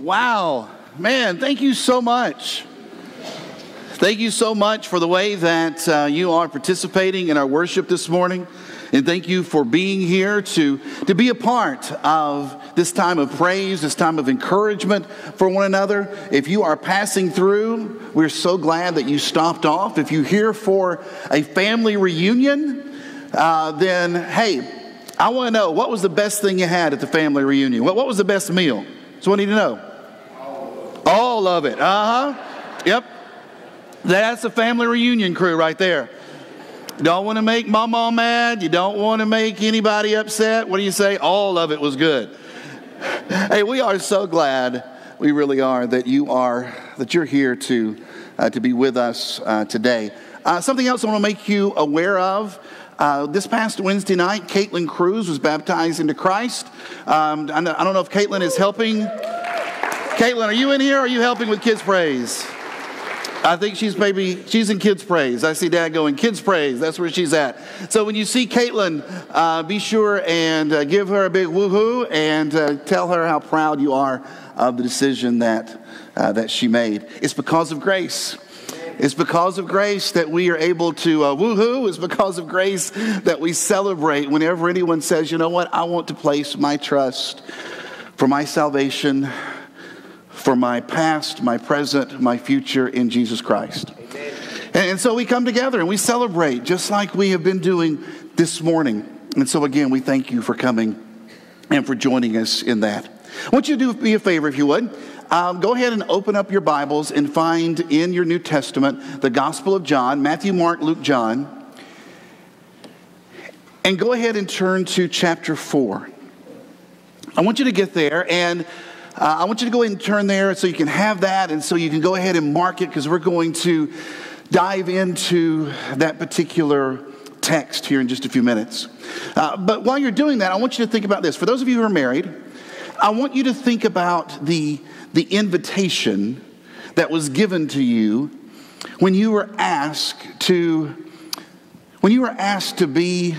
Wow, man, thank you so much. Thank you so much for the way that uh, you are participating in our worship this morning. And thank you for being here to, to be a part of this time of praise, this time of encouragement for one another. If you are passing through, we're so glad that you stopped off. If you're here for a family reunion, uh, then hey, I want to know what was the best thing you had at the family reunion? What, what was the best meal? So I need to know. All of it. Uh huh. Yep. That's a family reunion crew right there. Don't want to make mama mad. You don't want to make anybody upset. What do you say? All of it was good. hey, we are so glad. We really are that you are that you're here to uh, to be with us uh, today. Uh, something else I want to make you aware of. Uh, this past Wednesday night, Caitlin Cruz was baptized into Christ. Um, I don't know if Caitlin is helping. Caitlin, are you in here? are you helping with Kids Praise? I think she's maybe she's in kids praise. I see Dad going kids praise. That's where she's at. So when you see Caitlin, uh, be sure and uh, give her a big woohoo and uh, tell her how proud you are of the decision that uh, that she made. It's because of grace. It's because of grace that we are able to uh, woohoo. It's because of grace that we celebrate whenever anyone says, you know what, I want to place my trust for my salvation for my past, my present, my future in Jesus Christ. And, so we come together and we celebrate just like we have been doing this morning. And so, again, we thank you for coming and for joining us in that. I want you to do me a favor, if you would. Um, go ahead and open up your Bibles and find in your New Testament the Gospel of John, Matthew, Mark, Luke, John. And go ahead and turn to chapter 4. I want you to get there and uh, I want you to go ahead and turn there so you can have that and so you can go ahead and mark it because we're going to dive into that particular text here in just a few minutes. Uh, but while you're doing that, I want you to think about this. For those of you who are married, I want you to think about the, the invitation that was given to you when you were asked to when you were asked to be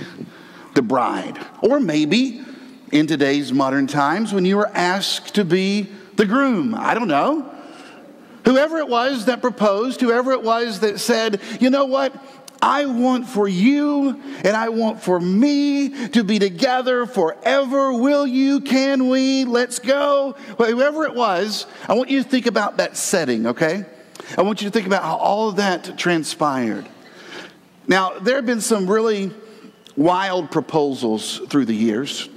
the bride or maybe in today's modern times when you were asked to be the groom. I don't know. Whoever it was that proposed, whoever it was that said, you know what? I want for you and I want for me to be together forever. Will you? Can we? Let's go. Well, whoever it was, I want you to think about that setting, okay? I want you to think about how all of that transpired. Now, there have been some really wild proposals through the years.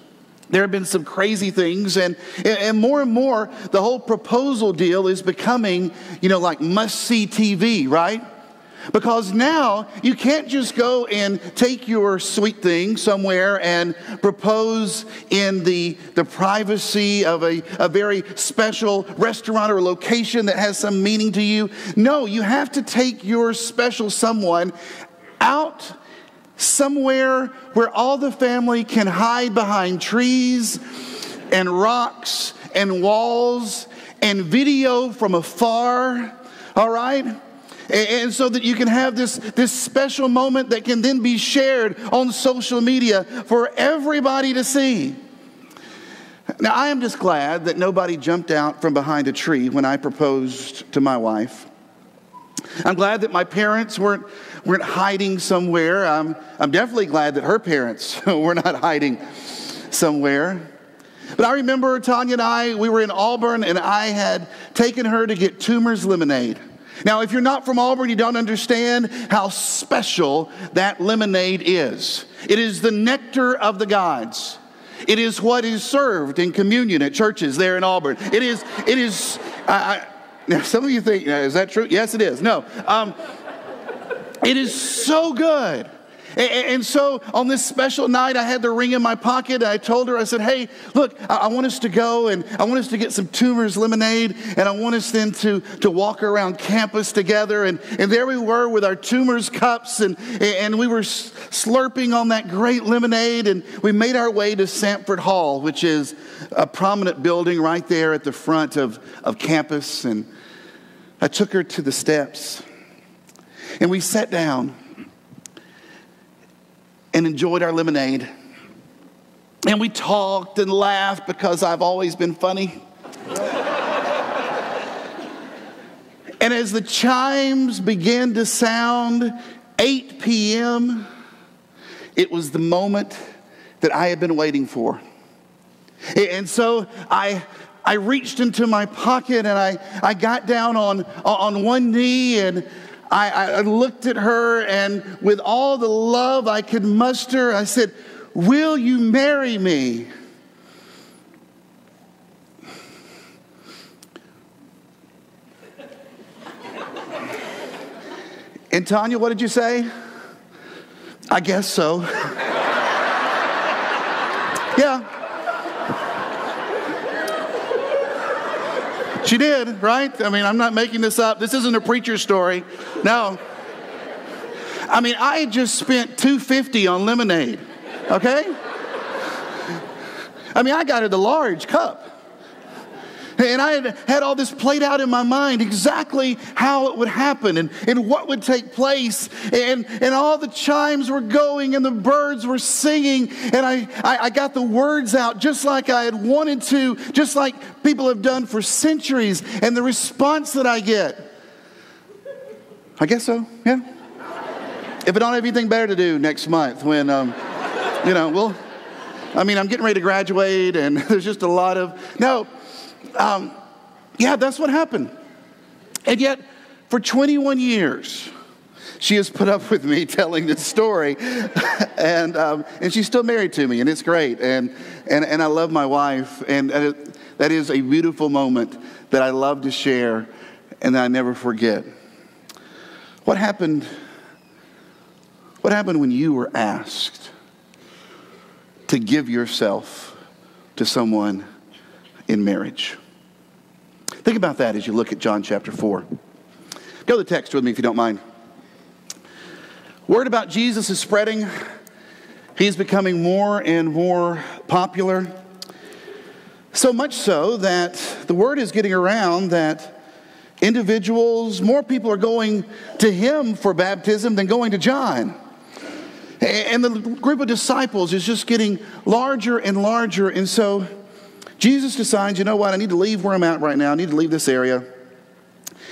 There have been some crazy things, and, and more and more, the whole proposal deal is becoming, you know, like must see TV, right? Because now you can't just go and take your sweet thing somewhere and propose in the, the privacy of a, a very special restaurant or location that has some meaning to you. No, you have to take your special someone out somewhere where all the family can hide behind trees and rocks and walls and video from afar, all right? And, so that you can have this, this special moment that can then be shared on social media for everybody to see. Now, I am just glad that nobody jumped out from behind a tree when I proposed to my wife. I'm glad that my parents weren't, weren't hiding somewhere. I'm, I'm definitely glad that her parents were not hiding somewhere. But I remember Tanya and I, we were in Auburn, and I had taken her to get Toomer's lemonade. Now, if you're not from Auburn, you don't understand how special that lemonade is. It is the nectar of the gods. It is what is served in communion at churches there in Auburn. It is, it is, I, now, some of you think, is that true? Yes, it is. No. Um, it is so good. And, so on this special night, I had the ring in my pocket. I told her, I said, hey, look, I want us to go and I want us to get some Toomer's lemonade. And I want us then to, to walk around campus together. And, and there we were with our Toomer's cups and, and we were slurping on that great lemonade. And we made our way to Samford Hall, which is a prominent building right there at the front of, of campus. And I took her to the steps and we sat down and enjoyed our lemonade. And we talked and laughed because I've always been funny. And as the chimes began to sound, 8 p.m., it was the moment that I had been waiting for. And so I, I reached into my pocket and I, I got down on, on one knee and I, I looked at her and with all the love I could muster, I said, Will you marry me? And Tanya, what did you say? I guess so. yeah. She did, right? I mean, I'm not making this up. This isn't a preacher story. No. I mean, I had just spent 250 on lemonade. Okay? I mean, I got her the large cup. And I had had all this played out in my mind exactly how it would happen and, and what would take place. And, and all the chimes were going and the birds were singing. And I, I, I got the words out just like I had wanted to, just like people have done for centuries. And the response that I get, I guess so, yeah. If I don't have anything better to do next month when, um, you know, well, I mean, I'm getting ready to graduate and there's just a lot of, no, um, yeah, that's what happened. And yet, for 21 years, she has put up with me telling this story, and, um, and she's still married to me, and it's great. And, and, and I love my wife, and, that is a beautiful moment that I love to share and that I never forget. What happened? What happened when you were asked to give yourself to someone in marriage? Think about that as you look at John chapter 4. Go to the text with me if you don't mind. Word about Jesus is spreading. He's becoming more and more popular. So much so that the word is getting around that individuals, more people are going to him for baptism than going to John. And the group of disciples is just getting larger and larger. And so Jesus decides, you know what, I need to leave where I'm at right now. I need to leave this area.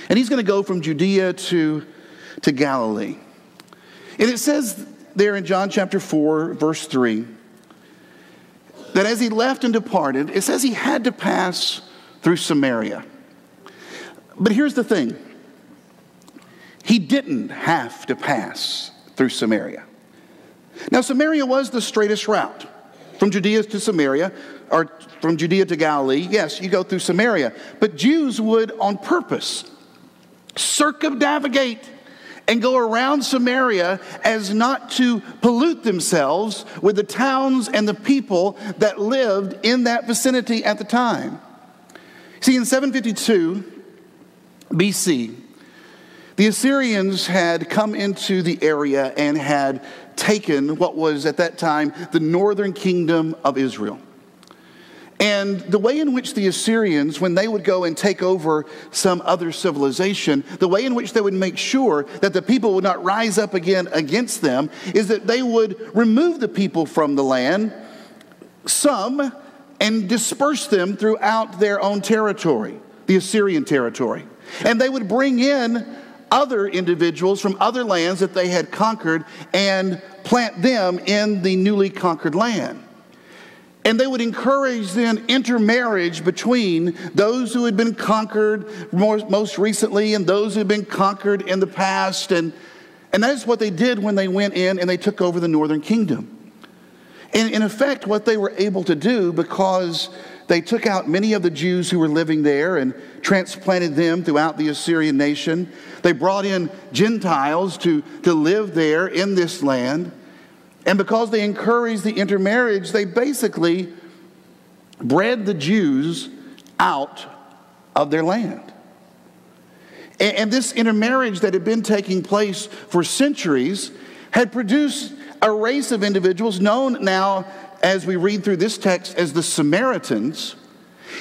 And he's going to go from Judea to, to Galilee. And it says there in John chapter 4, verse 3, that as he left and departed, it says he had to pass through Samaria. But here's the thing he didn't have to pass through Samaria. Now, Samaria was the straightest route from Judea to Samaria, or from Judea to Galilee, yes, you go through Samaria. But Jews would, on purpose, circumnavigate and go around Samaria as not to pollute themselves with the towns and the people that lived in that vicinity at the time. See, in 752 BC, the Assyrians had come into the area and had taken what was at that time the northern kingdom of Israel. And the way in which the Assyrians, when they would go and take over some other civilization, the way in which they would make sure that the people would not rise up again against them is that they would remove the people from the land, some, and disperse them throughout their own territory, the Assyrian territory. And they would bring in other individuals from other lands that they had conquered and plant them in the newly conquered land. And they would encourage then intermarriage between those who had been conquered most recently and those who had been conquered in the past. And, and that is what they did when they went in and they took over the northern kingdom. And in effect, what they were able to do because they took out many of the Jews who were living there and transplanted them throughout the Assyrian nation. They brought in Gentiles to, to live there in this land. And because they encouraged the intermarriage, they basically bred the Jews out of their land. And, and this intermarriage that had been taking place for centuries had produced a race of individuals known now, as we read through this text, as the Samaritans.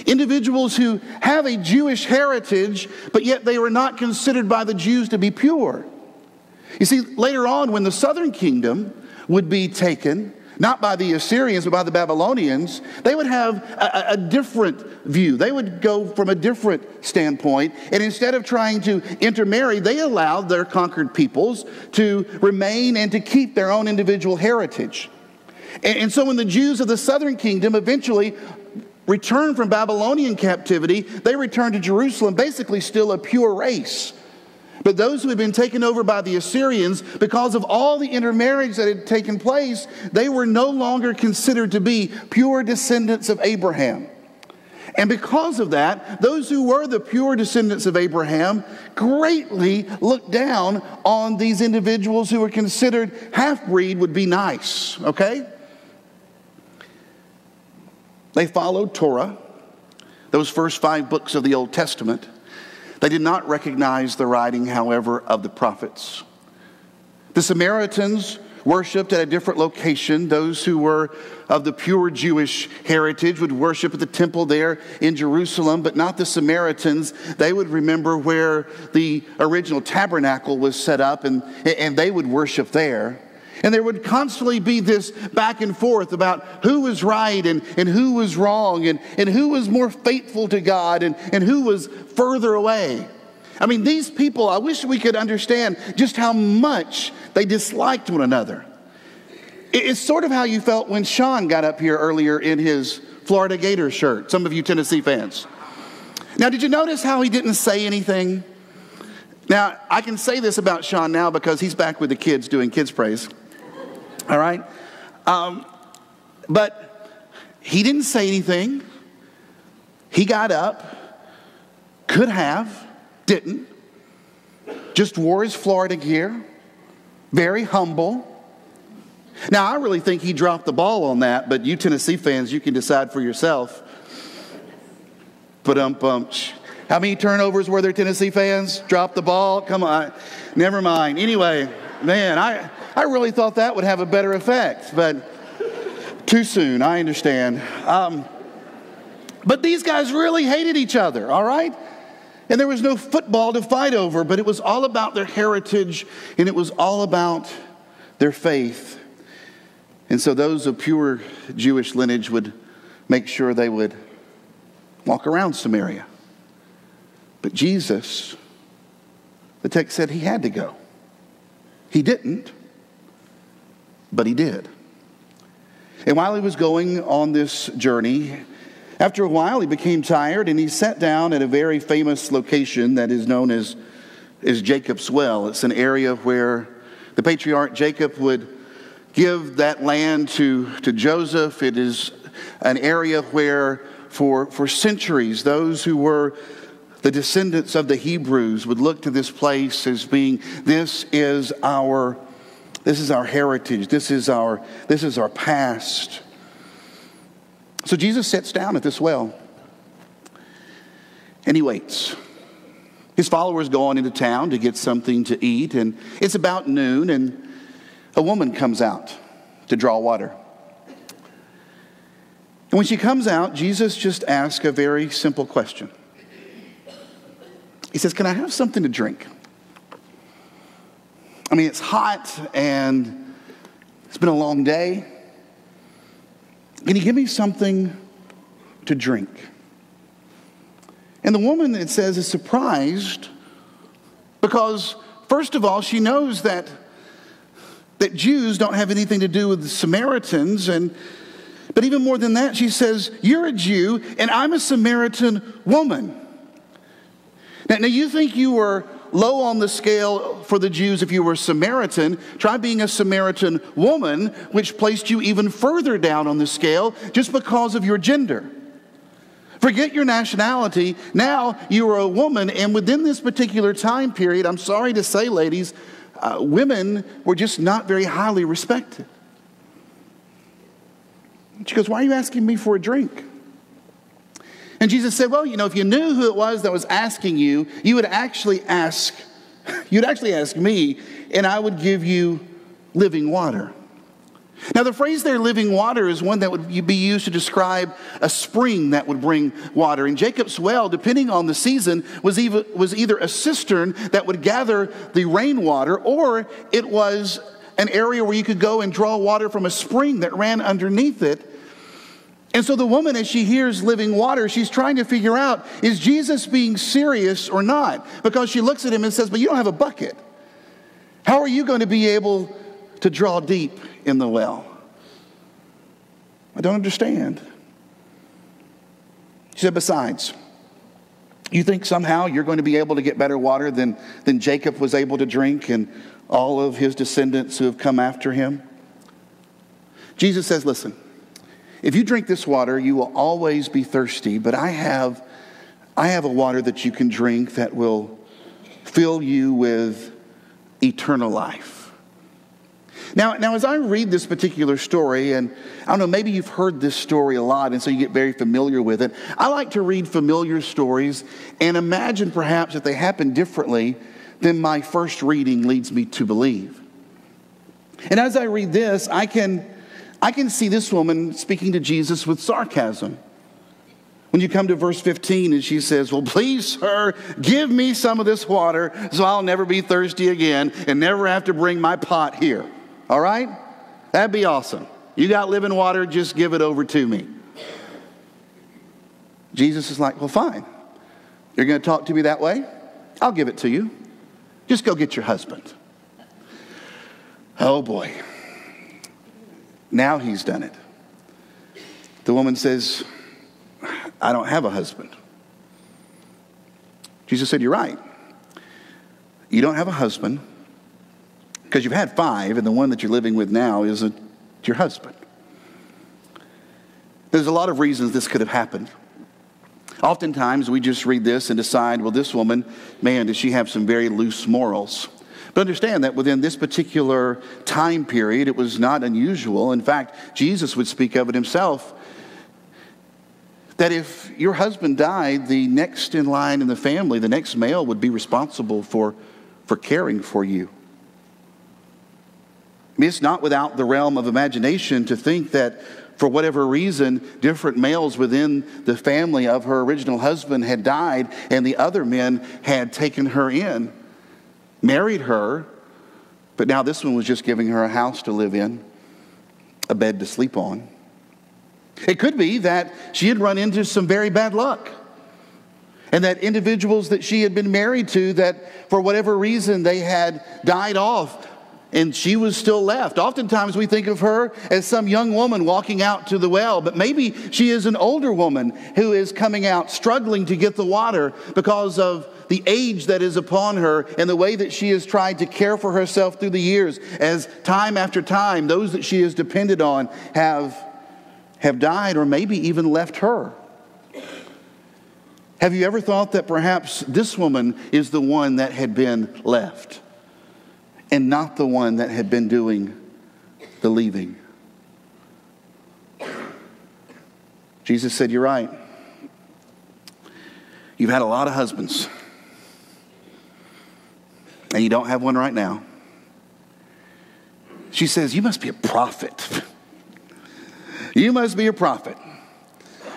Individuals who have a Jewish heritage, but yet they were not considered by the Jews to be pure. You see, later on, when the southern kingdom would be taken, not by the Assyrians, but by the Babylonians, they would have a, a, different view. They would go from a different standpoint. And instead of trying to intermarry, they allowed their conquered peoples to remain and to keep their own individual heritage. And, and so when the Jews of the southern kingdom eventually returned from Babylonian captivity, they returned to Jerusalem, basically still a pure race. But those who had been taken over by the Assyrians, because of all the intermarriage that had taken place, they were no longer considered to be pure descendants of Abraham. And because of that, those who were the pure descendants of Abraham greatly looked down on these individuals who were considered half breed would be nice, okay? They followed Torah, those first five books of the Old Testament. They did not recognize the writing, however, of the prophets. The Samaritans worshiped at a different location. Those who were of the pure Jewish heritage would worship at the temple there in Jerusalem, but not the Samaritans. They would remember where the original tabernacle was set up, and, and they would worship there. And there would constantly be this back and forth about who was right and, and who was wrong and, and who was more faithful to God and, and who was further away. I mean, these people, I wish we could understand just how much they disliked one another. It's sort of how you felt when Sean got up here earlier in his Florida Gator shirt, some of you Tennessee fans. Now, did you notice how he didn't say anything? Now, I can say this about Sean now because he's back with the kids doing kids' praise. All right? Um, but he didn't say anything. He got up, could have, didn't. Just wore his Florida gear, very humble. Now, I really think he dropped the ball on that, but you Tennessee fans, you can decide for yourself. But um, how many turnovers were there, Tennessee fans? Drop the ball? Come on. Never mind. Anyway, man, I, I really thought that would have a better effect, but too soon, I understand. Um, but these guys really hated each other, all right? And there was no football to fight over, but it was all about their heritage and it was all about their faith. And so those of pure Jewish lineage would make sure they would walk around Samaria. But Jesus, the text said he had to go. He didn't, but he did. And while he was going on this journey, after a while he became tired and he sat down at a very famous location that is known as, as Jacob's Well. It's an area where the patriarch Jacob would give that land to, to Joseph. It is an area where, for, for centuries, those who were the descendants of the Hebrews would look to this place as being this is our this is our heritage. This is our, this is our past. So Jesus sits down at this well and he waits. His followers go on into town to get something to eat, and it's about noon, and a woman comes out to draw water. And when she comes out, Jesus just asks a very simple question. He says, Can I have something to drink? I mean, it's hot and it's been a long day. Can you give me something to drink? And the woman, it says, is surprised because, first of all, she knows that, that Jews don't have anything to do with the Samaritans. And, but even more than that, she says, You're a Jew and I'm a Samaritan woman. Now, now you think you were low on the scale for the Jews if you were a Samaritan. Try being a Samaritan woman, which placed you even further down on the scale just because of your gender. Forget your nationality. Now you are a woman, and within this particular time period, I'm sorry to say, ladies, uh, women were just not very highly respected. She goes, Why are you asking me for a drink? And Jesus said, Well, you know, if you knew who it was that was asking you, you would actually ask, you'd actually ask me, and I would give you living water. Now, the phrase there, living water, is one that would be used to describe a spring that would bring water. And Jacob's well, depending on the season, was, even, was either a cistern that would gather the rainwater or it was an area where you could go and draw water from a spring that ran underneath it. And so the woman, as she hears living water, she's trying to figure out is Jesus being serious or not? Because she looks at him and says, But you don't have a bucket. How are you going to be able to draw deep in the well? I don't understand. She said, Besides, you think somehow you're going to be able to get better water than, than Jacob was able to drink and all of his descendants who have come after him? Jesus says, Listen, if you drink this water, you will always be thirsty, but I have, I have a water that you can drink that will fill you with eternal life. Now, now, as I read this particular story, and I don't know, maybe you've heard this story a lot, and so you get very familiar with it. I like to read familiar stories and imagine perhaps that they happen differently than my first reading leads me to believe. And as I read this, I can, I can see this woman speaking to Jesus with sarcasm. When you come to verse 15 and she says, Well, please, sir, give me some of this water so I'll never be thirsty again and never have to bring my pot here. All right? That'd be awesome. You got living water, just give it over to me. Jesus is like, Well, fine. You're going to talk to me that way? I'll give it to you. Just go get your husband. Oh boy. Now he's done it. The woman says, I don't have a husband. Jesus said, You're right. You don't have a husband because you've had five, and the one that you're living with now isn't your husband. There's a lot of reasons this could have happened. Oftentimes, we just read this and decide, well, this woman, man, does she have some very loose morals? But understand that within this particular time period, it was not unusual. In fact, Jesus would speak of it himself that if your husband died, the next in line in the family, the next male, would be responsible for, for caring for you. I mean, it's not without the realm of imagination to think that for whatever reason, different males within the family of her original husband had died, and the other men had taken her in, married her, but now this one was just giving her a house to live in, a bed to sleep on. It could be that she had run into some very bad luck. And that individuals that she had been married to, that for whatever reason they had died off, and she was still left. Oftentimes we think of her as some young woman walking out to the well, but maybe she is an older woman who is coming out struggling to get the water because of the age that is upon her and the way that she has tried to care for herself through the years as time after time those that she has depended on have have died or maybe even left her. Have you ever thought that perhaps this woman is the one that had been left? and not the one that had been doing the leaving. Jesus said, You're right. You've had a lot of husbands, and you don't have one right now. She says, You must be a prophet. you must be a prophet.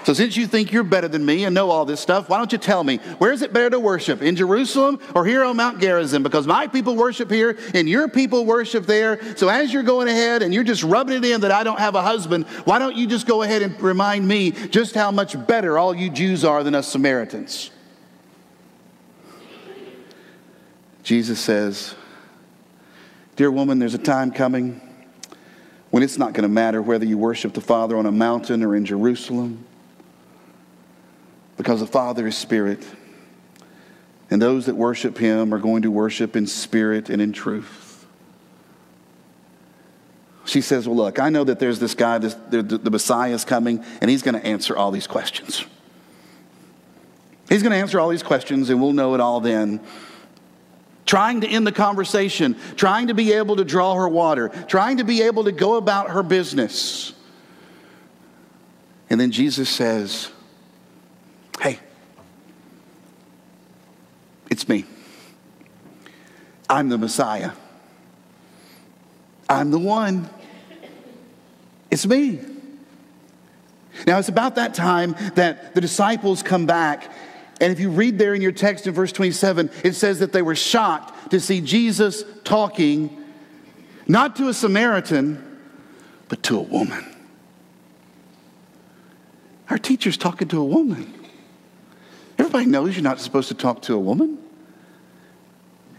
So, since you think you're better than me and know all this stuff, why don't you tell me, where is it better to worship? In Jerusalem or here on Mount Gerizim? Because my people worship here and your people worship there. So, as you're going ahead and you're just rubbing it in that I don't have a husband, why don't you just go ahead and remind me just how much better all you Jews are than us Samaritans? Jesus says, Dear woman, there's a time coming when it's not going to matter whether you worship the Father on a mountain or in Jerusalem because the Father is spirit. And those that worship him are going to worship in spirit and in truth. She says, Well, look, I know that there's this guy, this, the, the Messiah is coming, and he's going to answer all these questions. He's going to answer all these questions, and we'll know it all then. Trying to end the conversation, trying to be able to draw her water, trying to be able to go about her business. And then Jesus says, Hey, it's me. I'm the Messiah. I'm the one. It's me. Now, it's about that time that the disciples come back. And if you read there in your text in verse 27, it says that they were shocked to see Jesus talking Not to a Samaritan, but to a woman. Our teacher's talking to a woman. Everybody knows you're not supposed to talk to a woman.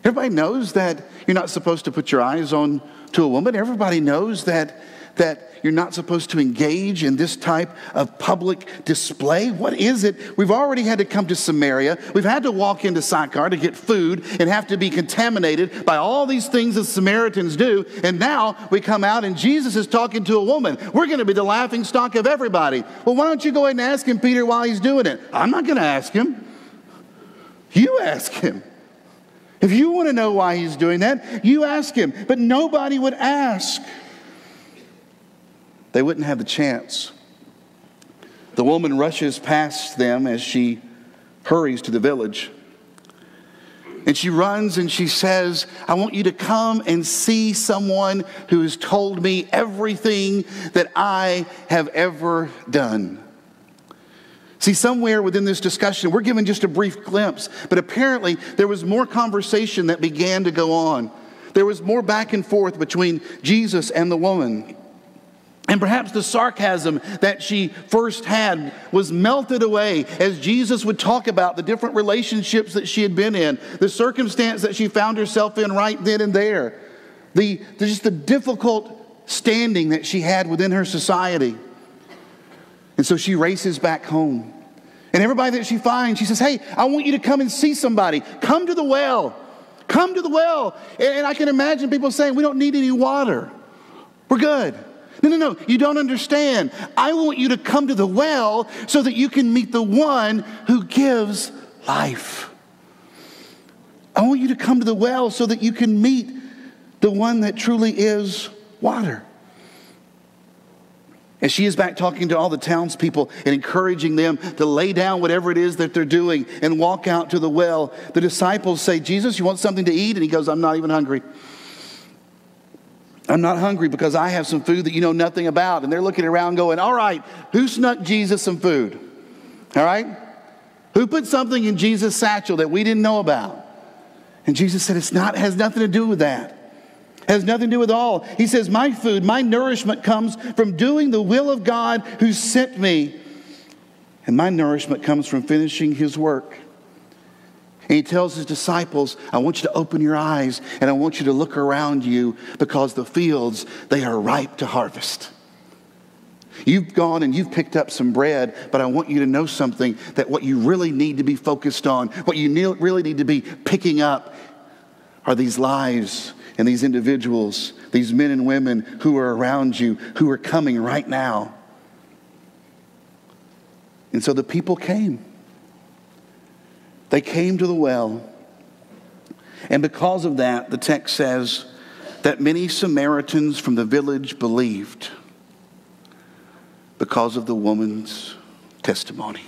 Everybody knows that you're not supposed to put your eyes on to a woman. Everybody knows that that you're not supposed to engage in this type of public display? What is it? We've already had to come to Samaria. We've had to walk into Sychar to get food and have to be contaminated by all these things that Samaritans do. And now we come out and Jesus is talking to a woman. We're going to be the laughing stock of everybody. Well, why don't you go ahead and ask him, Peter, while he's doing it? I'm not going to ask him. You ask him. If you want to know why he's doing that, you ask him. But nobody would ask they wouldn't have the chance. The woman rushes past them as she hurries to the village. And she runs and she says, I want you to come and see someone who has told me everything that I have ever done. See, somewhere within this discussion, we're given just a brief glimpse, but apparently there was more conversation that began to go on. There was more back and forth between Jesus and the woman. And perhaps the sarcasm that she first had was melted away as Jesus would talk about the different relationships that she had been in, the circumstance that she found herself in right then and there, the, the just the difficult standing that she had within her society. And so she races back home. And everybody that she finds, she says, Hey, I want you to come and see somebody. Come to the well. Come to the well. And I can imagine people saying, We don't need any water. We're good. No, no, no, you don't understand. I want you to come to the well so that you can meet the one who gives life. I want you to come to the well so that you can meet the one that truly is water. And she is back talking to all the townspeople and encouraging them to lay down whatever it is that they're doing and walk out to the well. The disciples say, Jesus, you want something to eat? And he goes, I'm not even hungry. I'm not hungry because I have some food that you know nothing about. And they're looking around going, All right, who snuck Jesus some food? All right? Who put something in Jesus' satchel that we didn't know about? And Jesus said, It's not, has nothing to do with that. Has nothing to do with all. He says, My food, my nourishment comes from doing the will of God who sent me. And my nourishment comes from finishing his work. And he tells his disciples, I want you to open your eyes and I want you to look around you because the fields, they are ripe to harvest. You've gone and you've picked up some bread, but I want you to know something that what you really need to be focused on, what you really need to be picking up are these lives and these individuals, these men and women who are around you, who are coming right now. And so the people came. They came to the well. And because of that, the text says that many Samaritans from the village believed because of the woman's testimony.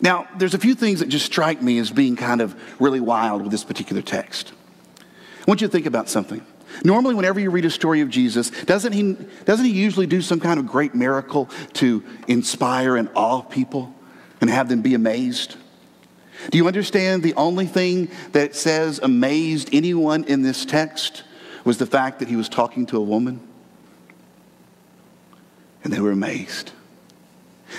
Now, there's a few things that just strike me as being kind of really wild with this particular text. I want you to think about something. Normally, whenever you read a story of Jesus, doesn't he, doesn't he usually do some kind of great miracle to inspire and awe people and have them be amazed? Do you understand the only thing that says amazed anyone in this text was the fact that he was talking to a woman? And they were amazed.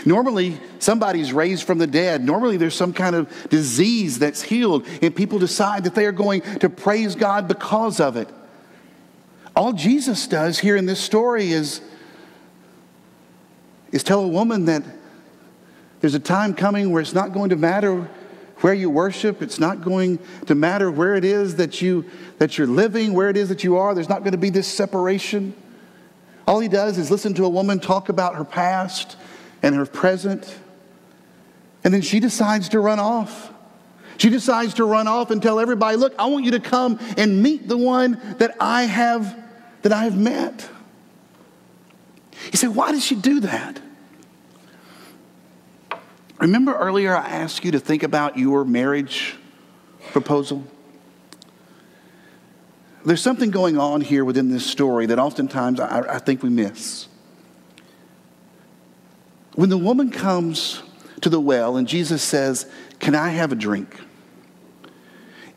Normally, somebody's raised from the dead. Normally, there's some kind of disease that's healed, and people decide that they are going to praise God because of it. All Jesus does here in this story is, is tell a woman that there's a time coming where it's not going to matter where you worship. It's not going to matter where it is that, you, that you're living, where it is that you are. There's not going to be this separation. All he does is listen to a woman talk about her past and her present, and then she decides to run off. She decides to run off and tell everybody, "Look, I want you to come and meet the one that I have that I have met." You say, "Why does she do that?" Remember earlier I asked you to think about your marriage proposal? There's something going on here within this story that oftentimes I, I think we miss. When the woman comes to the well and Jesus says, Can I have a drink?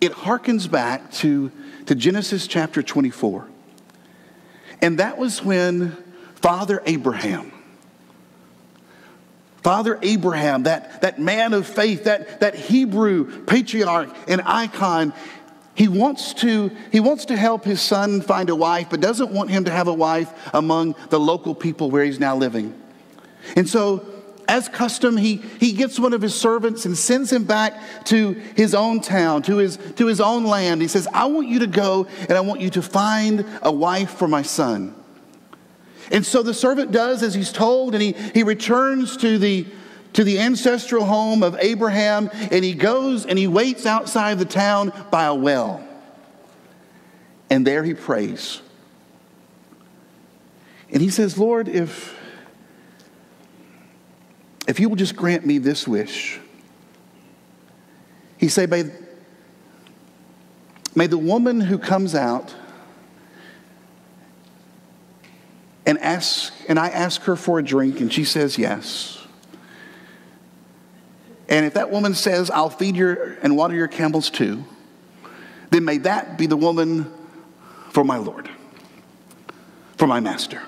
It harkens back to to Genesis chapter 24. And that was when Father Abraham, Father Abraham, that, that man of faith, that, that Hebrew patriarch and icon, he wants, to, he wants to help his son find a wife, but doesn't want him to have a wife among the local people where he's now living. And so as custom, he, he gets one of his servants and sends him back to his own town, to his, to his own land. He says, I want you to go and I want you to find a wife for my son. And so the servant does as he's told, and he, he returns to the, to the ancestral home of Abraham, and he goes and he waits outside the town by a well. And there he prays. And he says, Lord, if if you will just grant me this wish, he said, may, may the woman who comes out and ask, and I ask her for a drink, and she says yes. And if that woman says, I'll feed your and water your camels too, then may that be the woman for my Lord, for my master.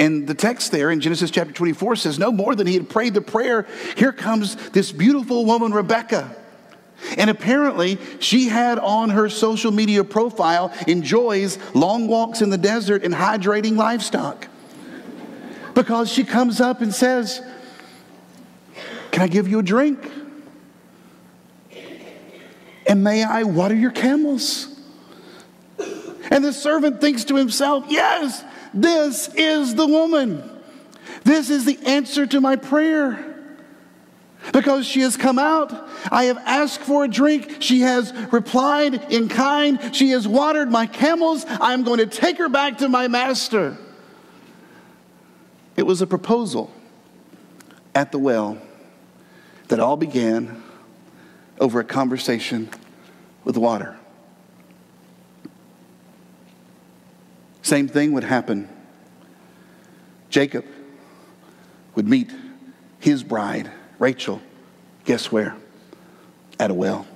And the text there in Genesis chapter 24 says, no more than he had prayed the prayer, here comes this beautiful woman, Rebecca. And apparently, she had on her social media profile enjoys long walks in the desert and hydrating livestock. Because she comes up and says, Can I give you a drink? And may I water your camels? And the servant thinks to himself, Yes, this is the woman. This is the answer to my prayer. Because she has come out, I have asked for a drink. She has replied in kind. She has watered my camels. I am going to take her back to my master. It was a proposal at the well that all began over a conversation with water. Same thing would happen. Jacob would meet his bride, Rachel, guess where? At a well.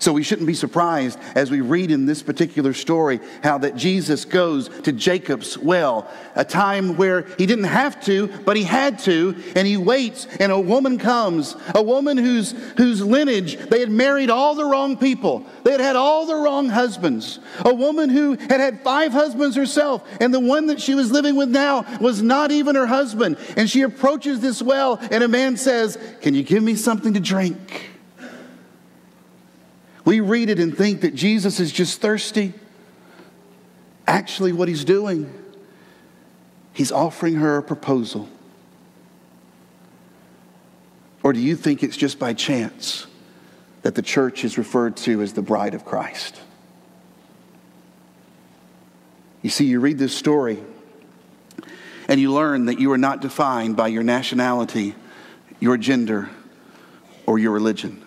So we shouldn't be surprised as we read in this particular story how that Jesus goes to Jacob's well, a time where he didn't have to, but he had to, and he waits, and a woman comes, a woman whose, whose lineage they had married all the wrong people, they had had all the wrong husbands, a woman who had had five husbands herself, and the one that she was living with now was not even her husband. And she approaches this well, and a man says, Can you give me something to drink? We read it and think that Jesus is just thirsty. Actually, what he's doing, he's offering her a proposal. Or do you think it's just by chance that the church is referred to as the bride of Christ? You see, you read this story and you learn that you are not defined by your nationality, your gender, or your religion.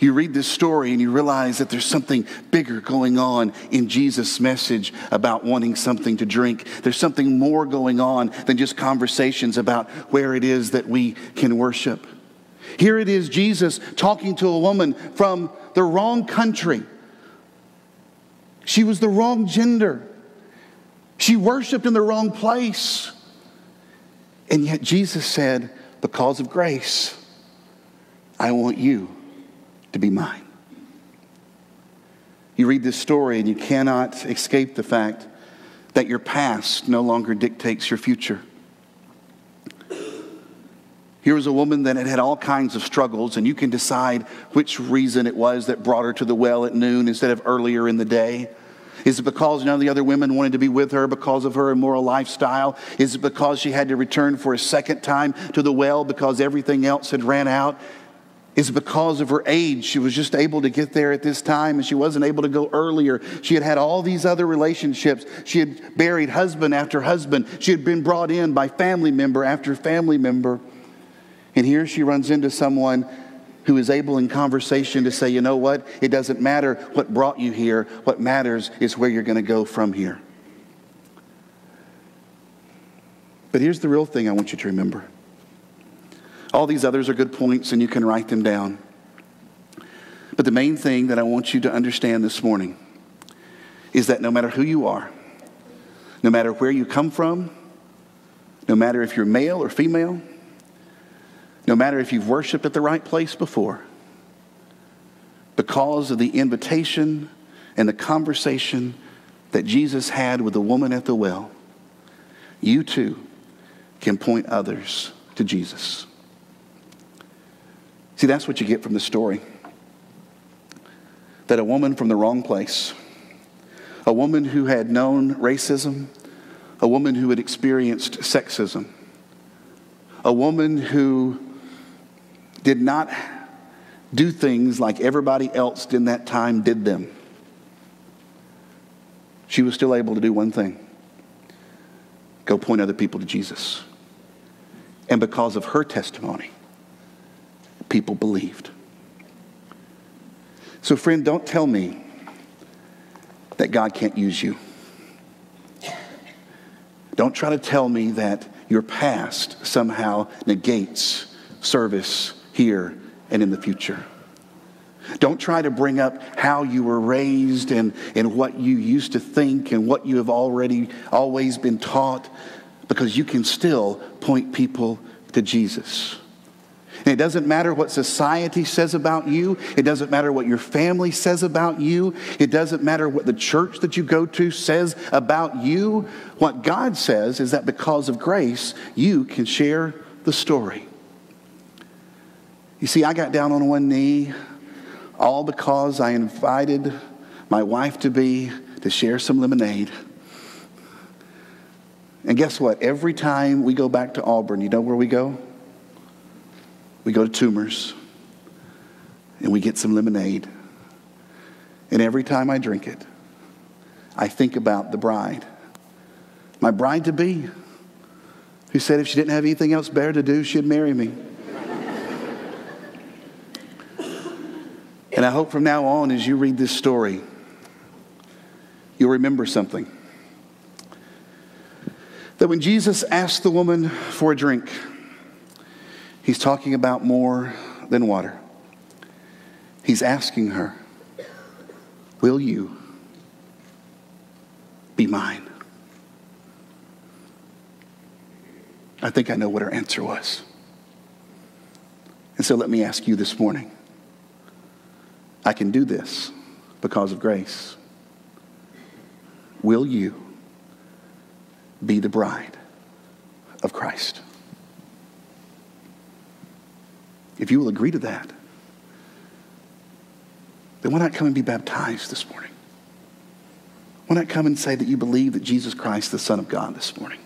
You read this story and you realize that there's something bigger going on in Jesus' message about wanting something to drink. There's something more going on than just conversations about where it is that we can worship. Here it is Jesus talking to a woman from the wrong country. She was the wrong gender. She worshiped in the wrong place. And yet Jesus said, Because of grace, I want you to be mine. You read this story and you cannot escape the fact that your past no longer dictates your future. Here was a woman that had had all kinds of struggles, and you can decide which reason it was that brought her to the well at noon instead of earlier in the day. Is it because none of the other women wanted to be with her because of her immoral lifestyle? Is it because she had to return for a second time to the well because everything else had ran out? Is because of her age. She was just able to get there at this time and she wasn't able to go earlier. She had had all these other relationships. She had buried husband after husband. She had been brought in by family member after family member. And here she runs into someone who is able in conversation to say, you know what? It doesn't matter what brought you here. What matters is where you're going to go from here. But here's the real thing I want you to remember. All these others are good points, and you can write them down. But the main thing that I want you to understand this morning is that no matter who you are, no matter where you come from, no matter if you're male or female, no matter if you've worshiped at the right place before, because of the invitation and the conversation that Jesus had with the woman at the well, you too can point others to Jesus. See, that's what you get from the story. That a woman from the wrong place, a woman who had known racism, a woman who had experienced sexism, a woman who did not do things like everybody else in that time did them. She was still able to do one thing go point other people to Jesus. And because of her testimony, people believed. So, friend, don't tell me that God can't use you. Don't try to tell me that your past somehow negates service here and in the future. Don't try to bring up how you were raised and, and what you used to think and what you have already always been taught because you can still point people to Jesus. And it doesn't matter what society says about you. It doesn't matter what your family says about you. It doesn't matter what the church that you go to says about you. What God says is that because of grace, you can share the story. You see, I got down on one knee all because I invited my wife to be to share some lemonade. And guess what? Every time we go back to Auburn, you know where we go? We go to Toomer's and we get some lemonade. And every time I drink it, I think about the bride, my bride to be, who said if she didn't have anything else better to do, she'd marry me. and I hope from now on, as you read this story, you'll remember something. That when Jesus asked the woman for a drink, He's talking about more than water. He's asking her, Will you be mine? I think I know what her answer was. And so let me ask you this morning I can do this because of grace. Will you be the bride of Christ? If you will agree to that, then why not come and be baptized this morning? Why not come and say that you believe that Jesus Christ the Son of God this morning?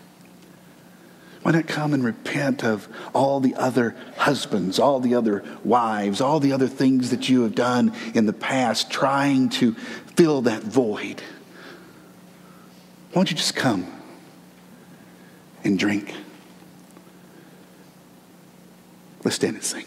Why not come and repent of all the other husbands, all the other wives, all the other things that you have done in the past trying to fill that void? Why don't you just come and drink? Let's stand and sing.